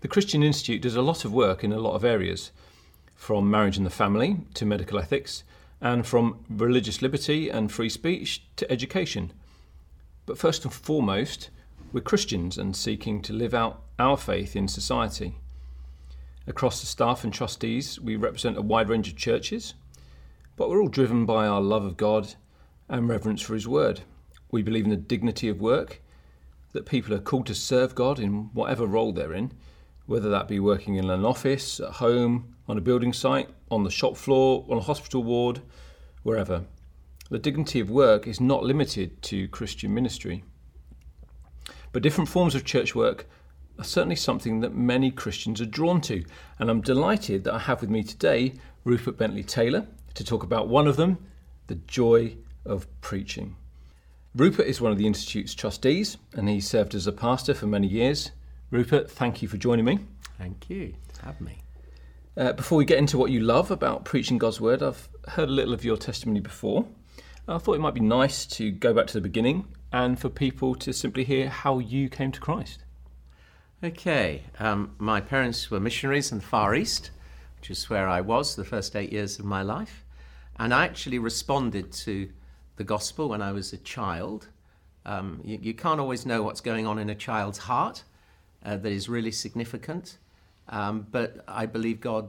The Christian Institute does a lot of work in a lot of areas, from marriage and the family to medical ethics, and from religious liberty and free speech to education. But first and foremost, we're Christians and seeking to live out our faith in society. Across the staff and trustees, we represent a wide range of churches, but we're all driven by our love of God and reverence for His Word. We believe in the dignity of work, that people are called to serve God in whatever role they're in, whether that be working in an office, at home, on a building site, on the shop floor, on a hospital ward, wherever. The dignity of work is not limited to Christian ministry. But different forms of church work are certainly something that many Christians are drawn to, and I'm delighted that I have with me today Rupert Bentley Taylor to talk about one of them the joy of preaching. Rupert is one of the Institute's trustees, and he served as a pastor for many years. Rupert, thank you for joining me. Thank you for having me. Uh, before we get into what you love about preaching God's word, I've heard a little of your testimony before. I thought it might be nice to go back to the beginning and for people to simply hear how you came to Christ. Okay, um, my parents were missionaries in the Far East, which is where I was the first eight years of my life. And I actually responded to the gospel when I was a child. Um, you, you, can't always know what's going on in a child's heart uh, that is really significant, um, but I believe God,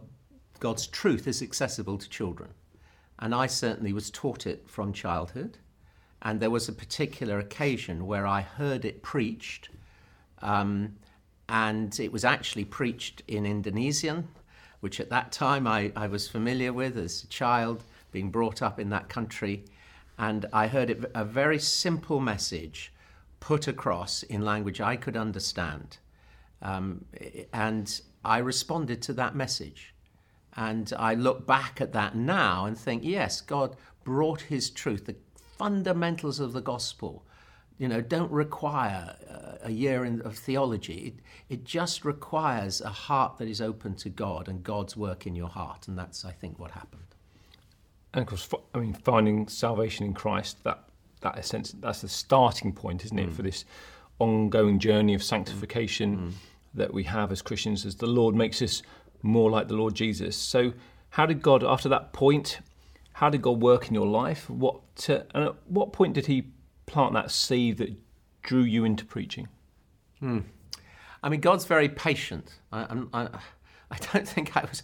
God's truth is accessible to children. And I certainly was taught it from childhood. And there was a particular occasion where I heard it preached, um, and it was actually preached in Indonesian, which at that time I, I was familiar with as a child, being brought up in that country. And I heard it, a very simple message put across in language I could understand. Um, and I responded to that message. And I look back at that now and think, yes, God brought his truth, the fundamentals of the gospel, you know, don't require a year in, of theology. It, it just requires a heart that is open to God and God's work in your heart. And that's, I think, what happened. And of course, I mean, finding salvation in Christ, that, that essence, that's the starting point, isn't it, mm. for this ongoing journey of sanctification mm. That we have as Christians as the Lord makes us more like the Lord Jesus. So, how did God, after that point, how did God work in your life? What and at what point did He plant that seed that drew you into preaching? Hmm. I mean, God's very patient. I, I, I, don't think I was,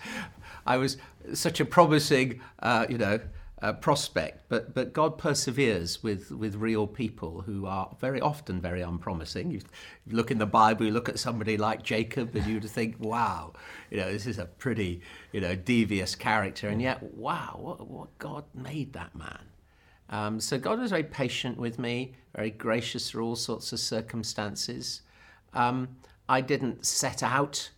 I was such a promising, uh, you know, uh, prospect, but but God perseveres with with real people who are very often very unpromising. You, look in the Bible, you look at somebody like Jacob, and you think, wow, you know, this is a pretty you know devious character, and yet, wow, what, what God made that man. Um, so God was very patient with me, very gracious through all sorts of circumstances. Um, I didn't set out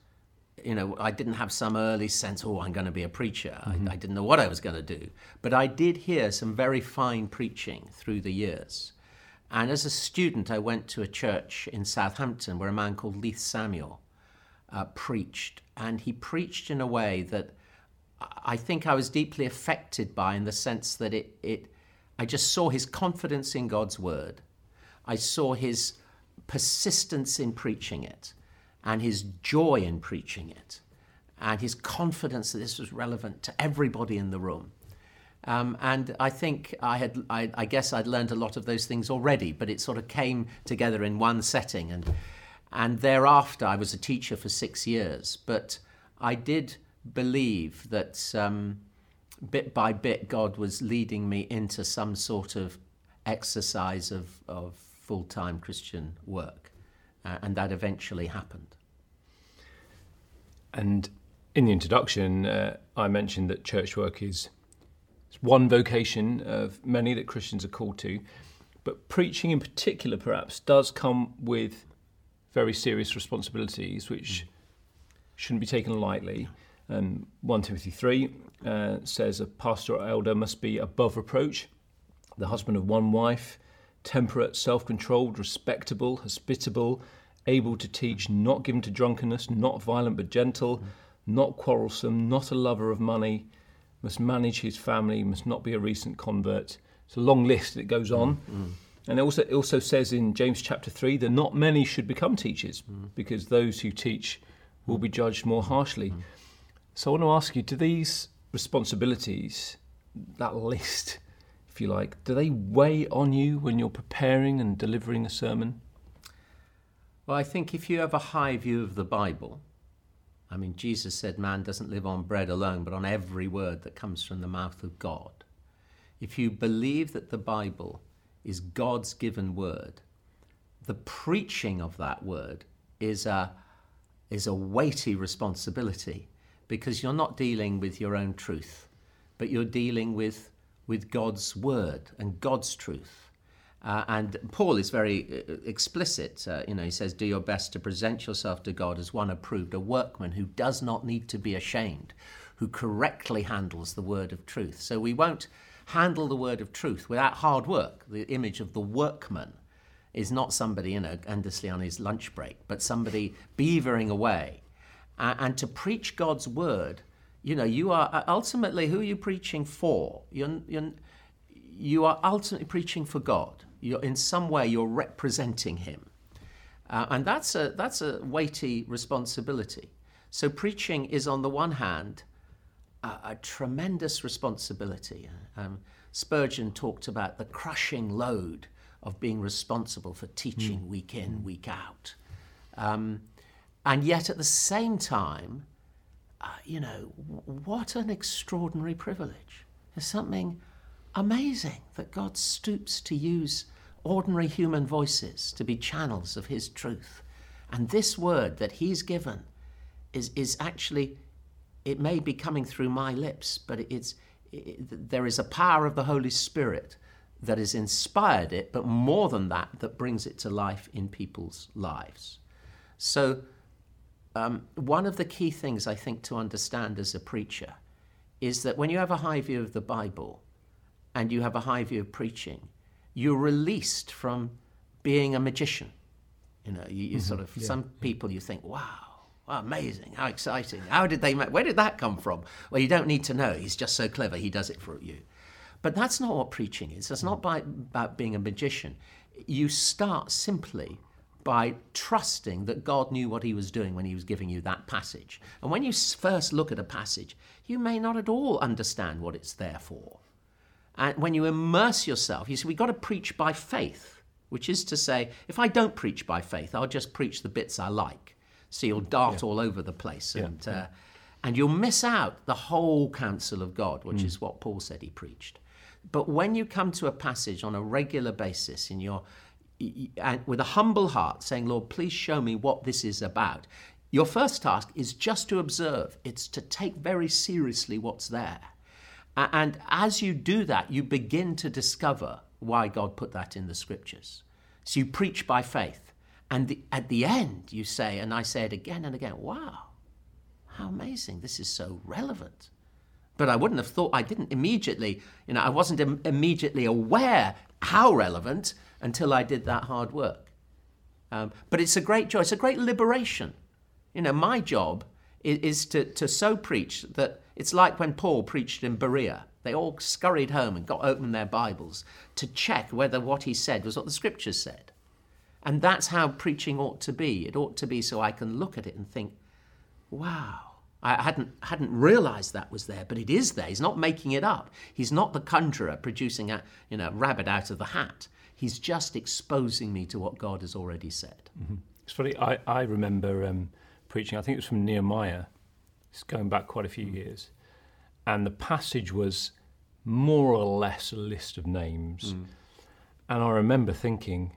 you know, I didn't have some early sense, oh, I'm going to be a preacher. Mm-hmm. I, I, didn't know what I was going to do. But I did hear some very fine preaching through the years. And as a student, I went to a church in Southampton where a man called Leith Samuel uh, preached. And he preached in a way that I think I was deeply affected by in the sense that it, it I just saw his confidence in God's word. I saw his persistence in preaching it and his joy in preaching it and his confidence that this was relevant to everybody in the room. Um, and I think I had, I, I, guess I'd learned a lot of those things already, but it sort of came together in one setting. And, and thereafter, I was a teacher for six years. But I did believe that um, bit by bit, God was leading me into some sort of exercise of, of full time Christian work. Uh, and that eventually happened. And in the introduction, uh, I mentioned that church work is one vocation of many that Christians are called to, but preaching in particular, perhaps, does come with very serious responsibilities which mm. shouldn't be taken lightly. And 1 Timothy 3 uh, says a pastor or elder must be above reproach, the husband of one wife, temperate, self controlled, respectable, hospitable, able to teach, not given to drunkenness, not violent but gentle, mm. not quarrelsome, not a lover of money, must manage his family, must not be a recent convert. It's a long list that goes on. Mm. And it also, it also says in James chapter 3 that not many should become teachers mm. because those who teach will be judged more harshly. So I want to ask you: Do these responsibilities, that list, if you like, do they weigh on you when you're preparing and delivering a sermon? Well, I think if you have a high view of the Bible, I mean, Jesus said man doesn't live on bread alone, but on every word that comes from the mouth of God. If you believe that the Bible is God's given word, the preaching of that word is a, is a weighty responsibility because you're not dealing with your own truth, but you're dealing with, with God's word and God's truth. Uh, and Paul is very uh, explicit. Uh, you know, he says, "Do your best to present yourself to God as one approved, a workman who does not need to be ashamed, who correctly handles the word of truth." So we won't handle the word of truth without hard work. The image of the workman is not somebody, you know, endlessly on his lunch break, but somebody beavering away. Uh, and to preach God's word, you know, you are uh, ultimately who are you preaching for? You're, you're, you are ultimately preaching for God. You're, in some way, you're representing Him. Uh, and that's a, that's a weighty responsibility. So, preaching is, on the one hand, a, a tremendous responsibility. Um, Spurgeon talked about the crushing load of being responsible for teaching mm. week in, week out. Um, and yet, at the same time, uh, you know, what an extraordinary privilege. There's something amazing that God stoops to use ordinary human voices to be channels of His truth. And this word that He's given is, is actually, it may be coming through my lips, but it's, it, there is a power of the Holy Spirit that has inspired it, but more than that, that brings it to life in people's lives. So, um, one of the key things I think to understand as a preacher is that when you have a high view of the Bible, and you have a high view of preaching, you're released from being a magician. You know, you, you mm-hmm. sort of, yeah. some people you think, wow, wow, amazing, how exciting. How did they, make, where did that come from? Well, you don't need to know. He's just so clever, he does it for you. But that's not what preaching is. It's not by, about being a magician. You start simply by trusting that God knew what he was doing when he was giving you that passage. And when you first look at a passage, you may not at all understand what it's there for. And when you immerse yourself, you see, we've got to preach by faith, which is to say, if I don't preach by faith, I'll just preach the bits I like. So you'll dart yeah. all over the place and, yeah. uh, and you'll miss out the whole counsel of God, which mm. is what Paul said he preached. But when you come to a passage on a regular basis in your and with a humble heart saying, Lord, please show me what this is about. Your first task is just to observe. It's to take very seriously what's there. And as you do that, you begin to discover why God put that in the scriptures. So you preach by faith. And the, at the end, you say, and I say it again and again, wow, how amazing. This is so relevant. But I wouldn't have thought, I didn't immediately, you know, I wasn't Im- immediately aware how relevant until I did that hard work. Um, but it's a great joy, it's a great liberation. You know, my job is, to, to so preach that it's like when Paul preached in Berea. They all scurried home and got open their Bibles to check whether what he said was what the scriptures said. And that's how preaching ought to be. It ought to be so I can look at it and think, wow, I hadn't, hadn't realized that was there, but it is there. He's not making it up. He's not the conjurer producing a you know, rabbit out of the hat. He's just exposing me to what God has already said. Mm-hmm. It's funny, I, I remember um, preaching, I think it was from Nehemiah, it's going back quite a few years. And the passage was more or less a list of names. Mm. And I remember thinking,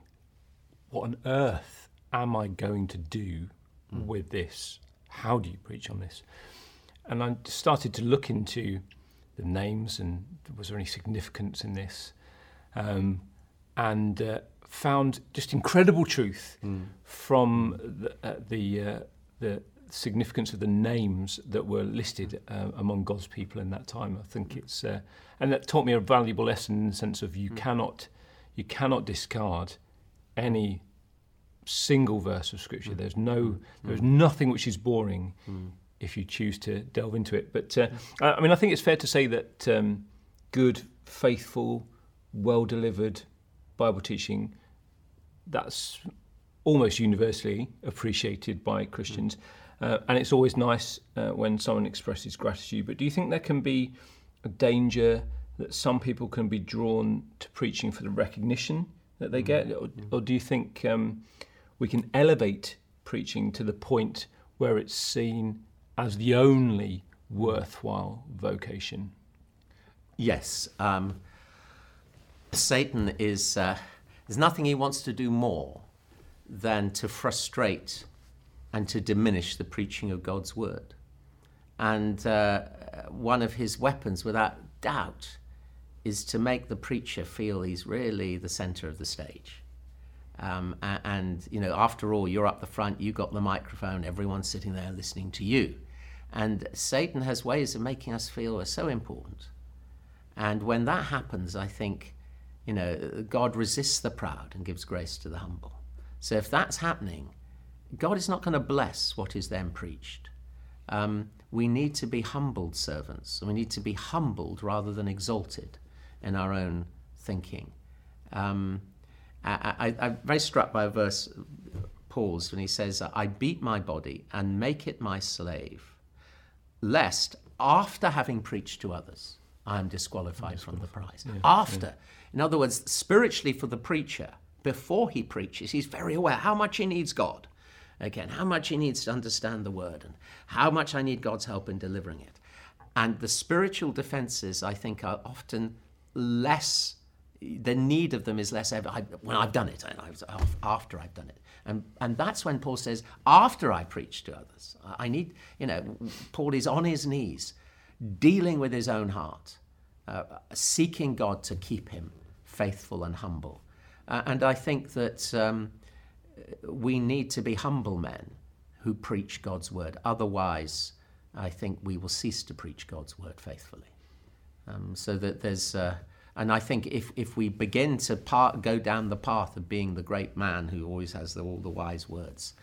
what on earth am I going to do mm. with this? How do you preach on this? And I started to look into the names and was there any significance in this? Um, and uh, found just incredible truth mm. from the, uh, the, uh, the significance of the names that were listed uh, among God's people in that time. I think it's uh, and that taught me a valuable lesson in the sense of you mm. cannot you cannot discard any single verse of scripture. Mm. There's no mm. there's nothing which is boring mm. if you choose to delve into it. But uh, I mean, I think it's fair to say that um, good, faithful, well delivered Bible teaching that's almost universally appreciated by Christians. Uh, and it's always nice uh, when someone expresses gratitude. But do you think there can be a danger that some people can be drawn to preaching for the recognition that they get? Or, or do you think um, we can elevate preaching to the point where it's seen as the only worthwhile vocation? Yes. Um, Satan is, uh, there's nothing he wants to do more than to frustrate and to diminish the preaching of God's word. And uh, one of his weapons, without doubt, is to make the preacher feel he's really the center of the stage. Um, and, you know, after all, you're up the front, you got the microphone, everyone's sitting there listening to you. And Satan has ways of making us feel we're so important. And when that happens, I think, you know, God resists the proud and gives grace to the humble. So if that's happening, God is not going to bless what is then preached. Um, we need to be humbled servants. We need to be humbled rather than exalted in our own thinking. Um, I, am very struck by a verse, Paul's, when he says, I beat my body and make it my slave, lest after having preached to others, I am disqualified, from the prize. Yeah, after. Yeah. In other words, spiritually for the preacher, before he preaches, he's very aware how much he needs God. Again, how much he needs to understand the word and how much I need God's help in delivering it. And the spiritual defenses, I think, are often less the need of them is less ever when I've done it and after I've done it. And, and that's when Paul says, after I preach to others, I need, you know, Paul is on his knees, dealing with his own heart, uh, seeking God to keep him faithful and humble. Uh, and I think that um, we need to be humble men who preach God's word. Otherwise, I think we will cease to preach God's word faithfully. Um, so that there's, uh, and I think if, if we begin to part, go down the path of being the great man who always has the, all the wise words,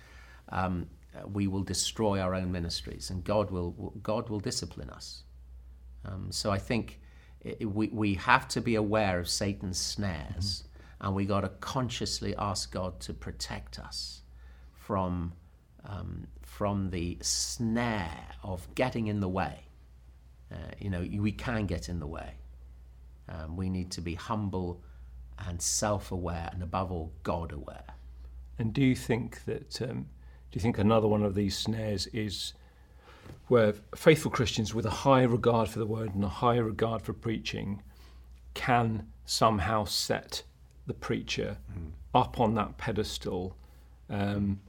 um, we will destroy our own ministries and God will, God will discipline us. Um, so I think it, we, we have to be aware of Satan's snares. And we got to consciously ask God to protect us from, um, from the snare of getting in the way. Uh, you know, we can get in the way. Um, we need to be humble and self aware and above all, God aware. And do you think that, um, do you think another one of these snares is where faithful Christians with a high regard for the word and a high regard for preaching can somehow set the preacher mm. up on that pedestal, um,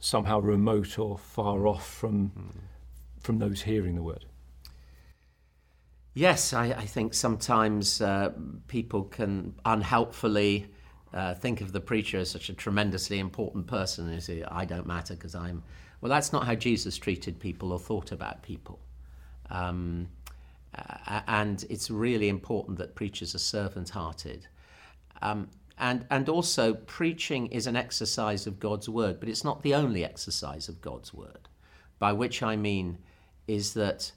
somehow remote or far off from, mm. from those hearing the word? Yes, I, I think sometimes uh, people can unhelpfully uh, think of the preacher as such a tremendously important person and say, I don't matter because I'm. Well, that's not how Jesus treated people or thought about people. Um, uh, and it's really important that preachers are servant hearted. Um, and, and also, preaching is an exercise of God's word, but it's not the only exercise of God's word. By which I mean is that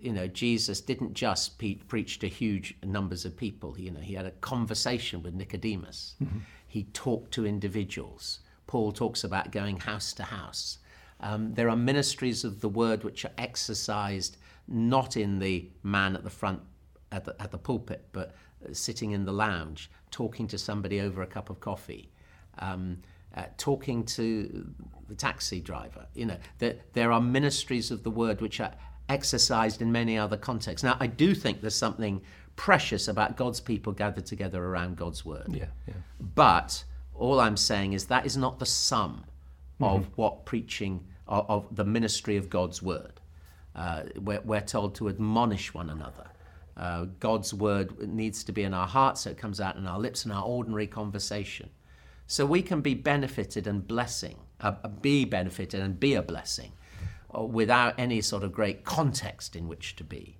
you know, Jesus didn't just pe- preach to huge numbers of people. You know, he had a conversation with Nicodemus. Mm-hmm. He talked to individuals. Paul talks about going house to house. Um, there are ministries of the word which are exercised not in the man at the front at the, at the pulpit, but sitting in the lounge, talking to somebody over a cup of coffee. Um, uh, talking to the taxi driver. You know, that there are ministries of the word which are exercised in many other contexts. Now, I do think there's something precious about God's people gathered together around God's word. Yeah, yeah. But all I'm saying is that is not the sum mm-hmm. of what preaching, of, of, the ministry of God's word. Uh, we're, we're, told to admonish one another. Uh, God's word needs to be in our hearts, so it comes out in our lips in our ordinary conversation. So we can be benefited and blessing, uh, be benefited and be a blessing uh, without any sort of great context in which to be.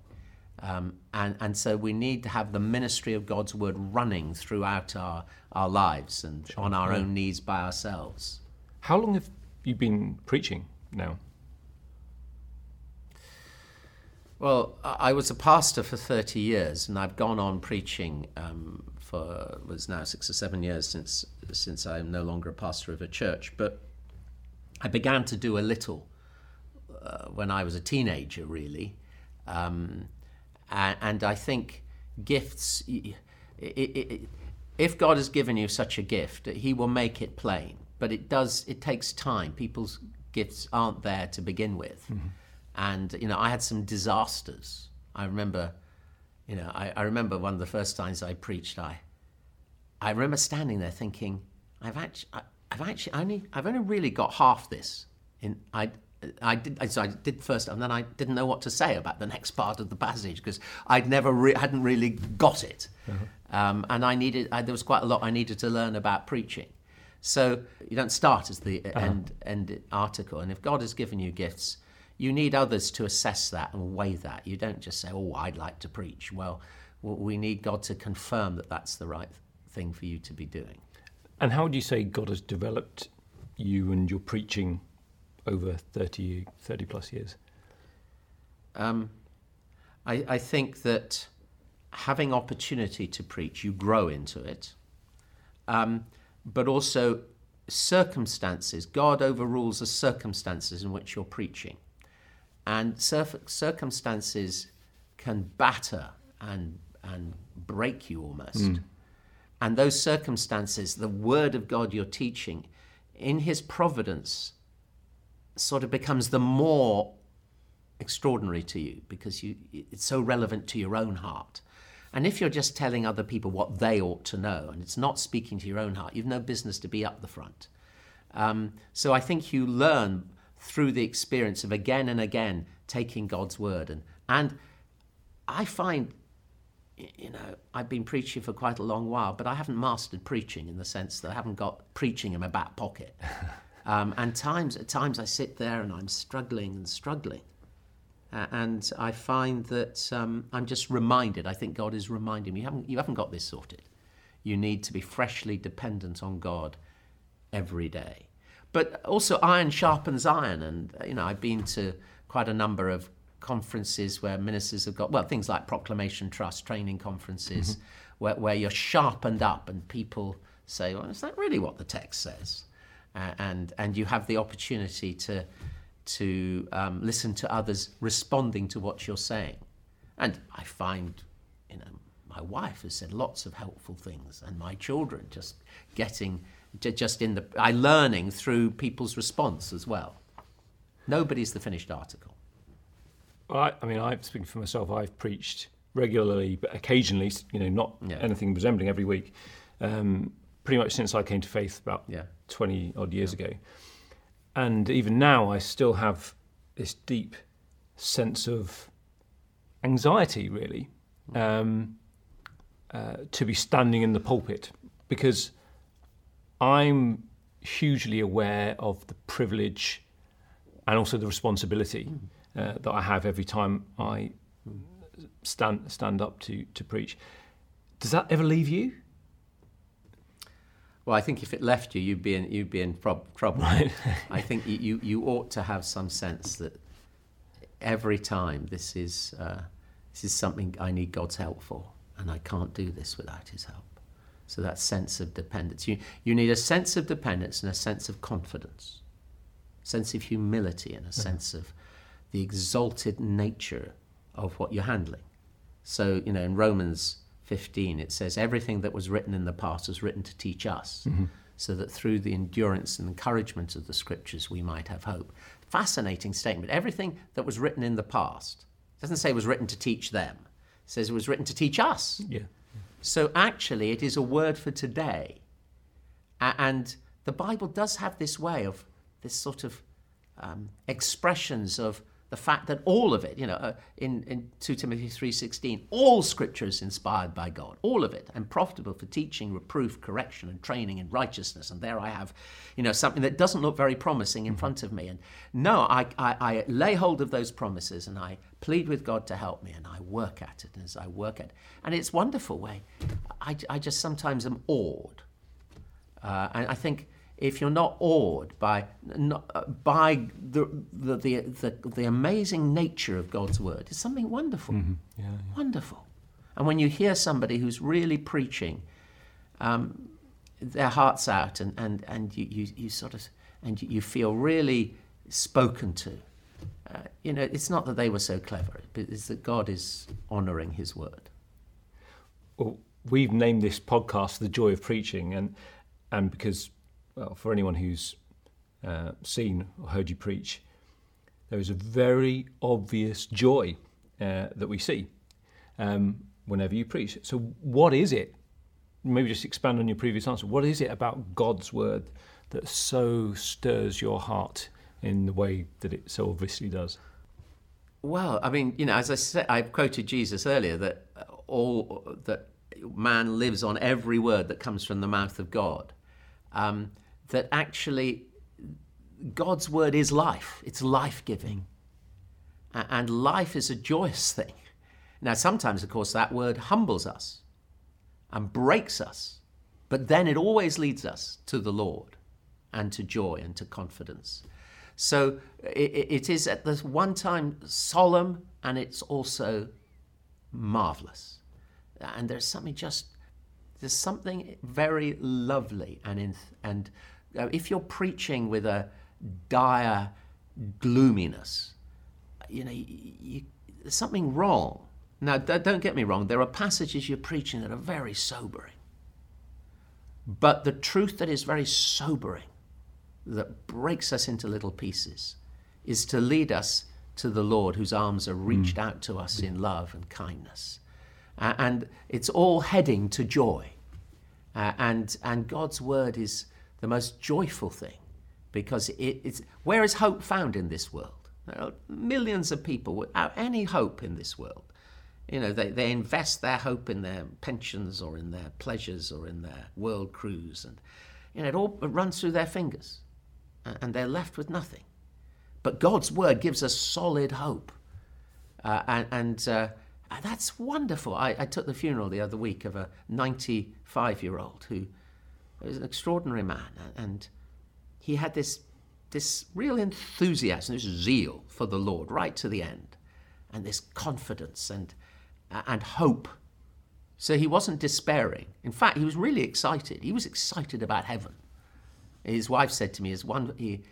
Um, and, and so we need to have the ministry of God's word running throughout our, our lives and on our own knees by ourselves. How long have you been preaching now? Well, I was a pastor for 30 years, and I've gone on preaching um, for was now six or seven years since since I'm no longer a pastor of a church. But I began to do a little uh, when I was a teenager, really. Um, and, and, I think gifts, it, it, if God has given you such a gift, He will make it plain. But it does, it takes time. People's gifts aren't there to begin with. Mm-hmm. And, you know, I had some disasters. I remember, you know, I, I remember one of the first times I preached, I, I remember standing there thinking, I've actually, I, have actually only, I've only really got half this. In, I, I did, so I did first, and then I didn't know what to say about the next part of the passage because I'd never, re- hadn't really got it, uh-huh. um, and I needed, I, there was quite a lot I needed to learn about preaching. So you don't start as the uh-huh. end, end article, and if God has given you gifts, you need others to assess that and weigh that. You don't just say, "Oh, I'd like to preach." Well, we need God to confirm that that's the right thing for you to be doing. And how would you say God has developed you and your preaching over 30, 30 plus years? Um, I, I think that having opportunity to preach, you grow into it. Um, but also circumstances. God overrules the circumstances in which you're preaching. And circumstances can batter and, and break you almost. Mm. And those circumstances, the word of God you're teaching, in his providence, sort of becomes the more extraordinary to you because you, it's so relevant to your own heart. And if you're just telling other people what they ought to know and it's not speaking to your own heart, you've no business to be up the front. Um, so I think you learn through the experience of again and again taking God's word. And, and I find, you know, I've been preaching for quite a long while, but I haven't mastered preaching in the sense that I haven't got preaching in my back pocket. Um, and times, at times I sit there and I'm struggling and struggling. Uh, and I find that um, I'm just reminded, I think God is reminding me, you haven't, you haven't got this sorted. You need to be freshly dependent on God every day. But also, iron sharpens iron. And, you know, I've been to quite a number of conferences where ministers have got, well, things like Proclamation Trust training conferences, mm-hmm. where, where you're sharpened up and people say, well, is that really what the text says? uh, and and you have the opportunity to to um, listen to others responding to what you're saying. And I find, you know, my wife has said lots of helpful things, and my children just getting just in the I learning through people's response as well. Nobody's the finished article. I, I mean, I'm speaking for myself. I've preached regularly, but occasionally, you know, not yeah. anything resembling every week. Um, pretty much since I came to faith about yeah. 20 odd years yeah. ago. And even now, I still have this deep sense of anxiety, really, um, uh, to be standing in the pulpit because I'm hugely aware of the privilege and also the responsibility uh, that I have every time I stand stand up to to preach. Does that ever leave you? Well, I think if it left you, you'd be in you'd be in prob- trouble. Right. I think you, you ought to have some sense that every time this is uh, this is something I need God's help for, and I can't do this without His help. So that sense of dependence. You you need a sense of dependence and a sense of confidence, sense of humility, and a mm-hmm. sense of the exalted nature of what you're handling. So you know in Romans 15, it says, Everything that was written in the past was written to teach us, mm-hmm. so that through the endurance and encouragement of the scriptures we might have hope. Fascinating statement. Everything that was written in the past doesn't say it was written to teach them, it says it was written to teach us. Yeah. So actually, it is a word for today. And the Bible does have this way of this sort of um, expressions of the fact that all of it, you know, uh, in, in 2 Timothy 3.16, all scripture is inspired by God, all of it, and profitable for teaching, reproof, correction, and training in righteousness. And there I have, you know, something that doesn't look very promising in front of me. And no, I, I, I lay hold of those promises and I plead with God to help me and I work at it as I work at it. And it's wonderful way. I, I just sometimes am awed. Uh, and I think if you're not awed by, uh, by the, the, the, the, the amazing nature of God's word, it's something wonderful. Mm-hmm. Yeah, yeah. Wonderful. And when you hear somebody who's really preaching um, their hearts out and, and, and you, you, you sort of and you feel really spoken to, uh, you know, it's not that they were so clever, it's that God is honouring His word. Well, we've named this podcast "The Joy of Preaching," and and because, well, for anyone who's uh, seen or heard you preach, there is a very obvious joy uh, that we see um, whenever you preach. So, what is it? Maybe just expand on your previous answer. What is it about God's word that so stirs your heart in the way that it so obviously does? Well, I mean, you know, as I said, I quoted Jesus earlier that all that man lives on every word that comes from the mouth of God. Um, that actually, God's word is life. It's life giving, and life is a joyous thing. Now, sometimes, of course, that word humbles us and breaks us, but then it always leads us to the Lord and to joy and to confidence. So it, it is at this one time solemn and it's also marvelous. And there's something just, there's something very lovely. And, in, and uh, if you're preaching with a dire gloominess, you know, you, you, there's something wrong. Now, don't get me wrong, there are passages you're preaching that are very sobering. But the truth that is very sobering that breaks us into little pieces is to lead us to the Lord, whose arms are reached mm. out to us in love and kindness. Uh, and it's all heading to joy. Uh, and, and God's word is the most joyful thing because it, it's where is hope found in this world? There are millions of people without any hope in this world. You know, they, they invest their hope in their pensions or in their pleasures or in their world cruise. And, you know, it all runs through their fingers and they're left with nothing. But God's word gives us solid hope. Uh, and, and uh, that's wonderful. I, I, took the funeral the other week of a 95 year old who was an extraordinary man. And he had this, this real enthusiasm, this zeal for the Lord right to the end, and this confidence and, and hope. So he wasn't despairing. In fact, he was really excited. He was excited about heaven. His wife said to me, "Is one he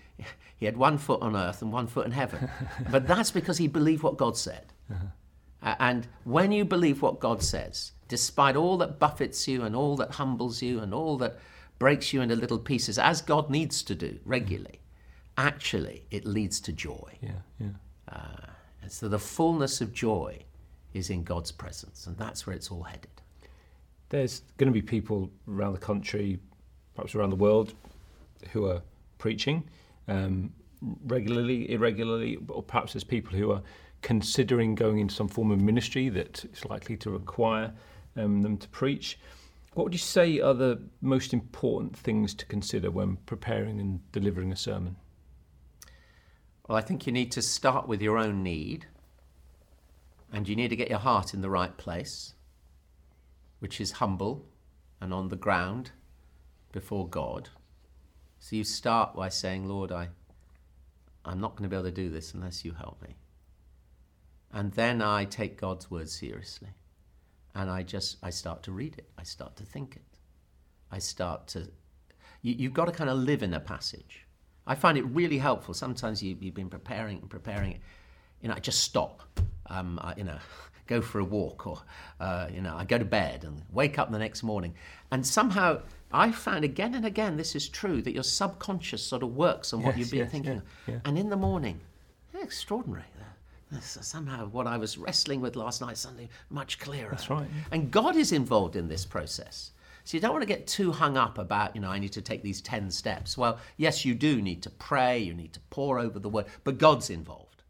he had one foot on earth and one foot in heaven," but that's because he believed what God said. Uh-huh. and when you believe what God says, despite all that buffets you and all that humbles you and all that breaks you into little pieces, as God needs to do regularly, actually it leads to joy. Yeah, yeah. Uh, and so the fullness of joy is in God's presence, and that's where it's all headed. There's going to be people around the country, perhaps around the world, who are preaching um, regularly, irregularly, or perhaps there's people who are considering going into some form of ministry that is likely to require um, them to preach. What would you say are the most important things to consider when preparing and delivering a sermon? Well, I think you need to start with your own need, and you need to get your heart in the right place, which is humble and on the ground before God. So you start by saying, Lord, I, I'm not going to be able to do this unless you help me. And then I take God's word seriously. And I just, I start to read it. I start to think it. I start to, you, you've got to kind of live in a passage. I find it really helpful. Sometimes you, you've been preparing and preparing it. You know, I just stop. Um, I, you know, go for a walk or, uh, you know, I go to bed and wake up the next morning. And somehow I found again and again this is true that your subconscious sort of works on what you've been yes, thinking. Yeah, yeah. And in the morning, extraordinary. Somehow, what I was wrestling with last night suddenly much clearer. That's right. And God is involved in this process. So you don't want to get too hung up about, you know, I need to take these 10 steps. Well, yes, you do need to pray, you need to pore over the word, but God's involved.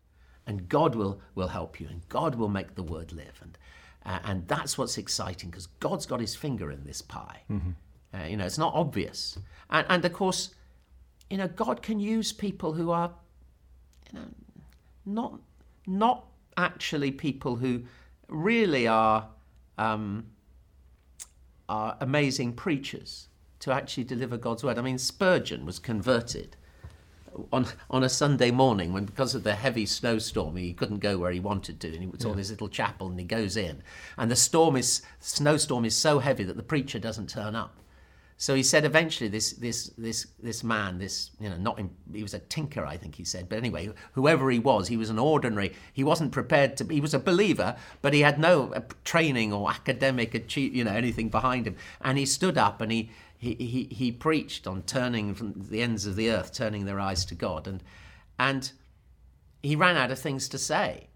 And God will, will help you, and God will make the word live. And, uh, and that's what's exciting because God's got his finger in this pie. Mm-hmm. Uh, you know, it's not obvious. And, and of course, you know, God can use people who are, you know, not not actually people who really are um, are amazing preachers to actually deliver God's word. I mean, Spurgeon was converted on on a Sunday morning when, because of the heavy snowstorm, he couldn't go where he wanted to, and he saw yeah. this little chapel, and he goes in, and the storm is snowstorm is so heavy that the preacher doesn't turn up. So he said eventually this this this this man, this you know, not in, he was a tinker, I think he said, but anyway, whoever he was, he was an ordinary. He wasn't prepared to. He was a believer, but he had no uh, training or academic you know, anything behind him. And he stood up and he he he, he preached on turning from the ends of the earth, turning their eyes to God, and and he ran out of things to say.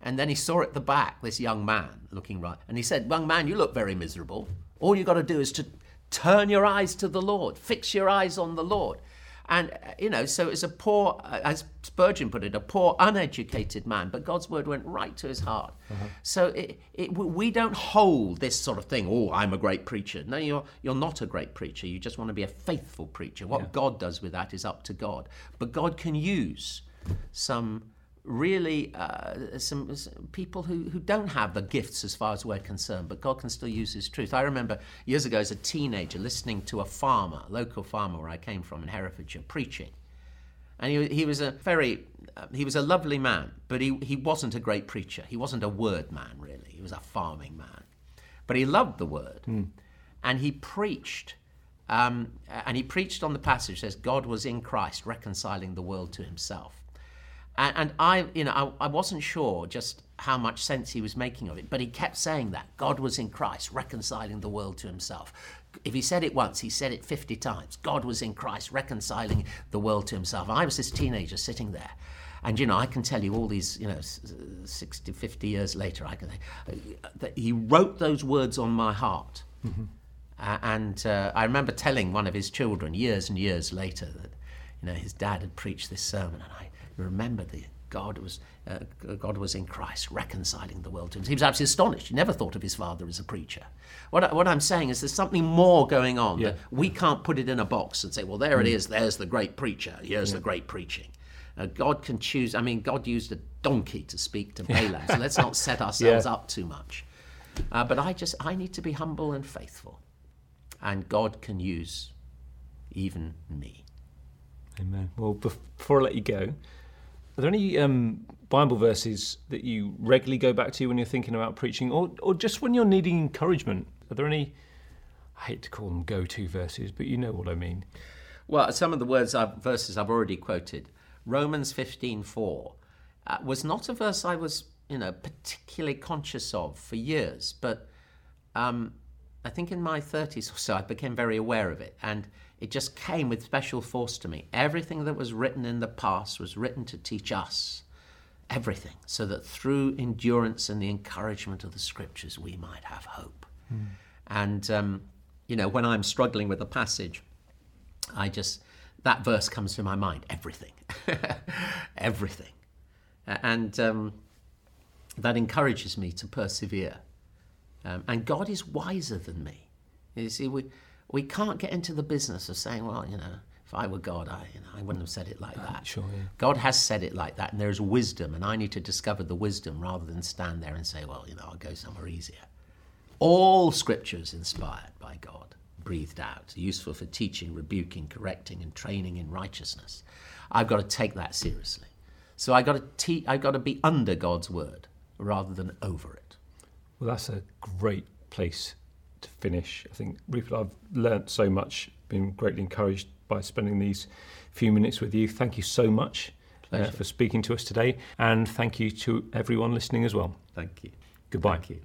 And then he saw at the back this young man looking right, and he said, "Young man, you look very miserable. All you got to do is to Turn your eyes to the Lord. Fix your eyes on the Lord. And, uh, you know, so it's a poor, uh, as Spurgeon put it, a poor, uneducated man, but God's word went right to his heart. Uh-huh. So it, it, we don't hold this sort of thing, oh, I'm a great preacher. No, you're, you're not a great preacher. You just want to be a faithful preacher. What yeah. God does with that is up to God. But God can use some really uh, some, some, people who, who don't have the gifts as far as we're concerned, but God can still use His truth. I remember years ago as a teenager listening to a farmer, a local farmer where I came from in Herefordshire, preaching. And he, he was a very, uh, he was a lovely man, but he, he wasn't a great preacher. He wasn't a word man, really. He was a farming man. But he loved the word. Mm. And he preached. Um, and he preached on the passage says, God was in Christ reconciling the world to himself. And, and I, you know, I, I wasn't sure just how much sense he was making of it, but he kept saying that God was in Christ, reconciling the world to himself. If he said it once, he said it 50 times. God was in Christ, reconciling the world to himself. I was this teenager sitting there. And, you know, I can tell you all these, you know, 60, 50 years later, I can, that he wrote those words on my heart. Mm-hmm. Uh, and uh, I remember telling one of his children years and years later that, you know, his dad had preached this sermon. And I, remember that God was, uh, God was in Christ, reconciling the world to him. He was absolutely astonished. He never thought of his father as a preacher. What, I, what I'm saying is there's something more going on. Yeah. we can't put it in a box and say, well, there mm. it is, there's the great preacher, here's yeah. the great preaching. Uh, God can choose, I mean, God used a donkey to speak to Balaam, so let's not set ourselves yeah. up too much. Uh, but I just, I need to be humble and faithful. And God can use even me. Amen. Well, before I let you go, are there any um, Bible verses that you regularly go back to when you're thinking about preaching, or, or just when you're needing encouragement? Are there any, I hate to call them go to verses, but you know what I mean? Well, some of the words I've, verses I've already quoted. Romans 15:4 uh, was not a verse I was, you know, particularly conscious of for years, but um, I think in my 30s or so I became very aware of it, and it just came with special force to me. Everything that was written in the past was written to teach us everything, so that through endurance and the encouragement of the scriptures, we might have hope. Mm. And, um, you know, when I'm struggling with a passage, I just, that verse comes to my mind everything. everything. And um, that encourages me to persevere. Um, and God is wiser than me. You see, we, we can't get into the business of saying, well, you know, if I were God, I, you know, I wouldn't have said it like uh, that. Sure, yeah. God has said it like that, and there's wisdom, and I need to discover the wisdom rather than stand there and say, well, you know, I'll go somewhere easier. All scripture is inspired by God, breathed out, useful for teaching, rebuking, correcting, and training in righteousness. I've got to take that seriously. So I've got to, te- I've got to be under God's word rather than over it. Well, that's a great place to finish. I think, Rupert, I've learnt so much, been greatly encouraged by spending these few minutes with you. Thank you so much uh, for speaking to us today, and thank you to everyone listening as well. Thank you. Goodbye. Thank you.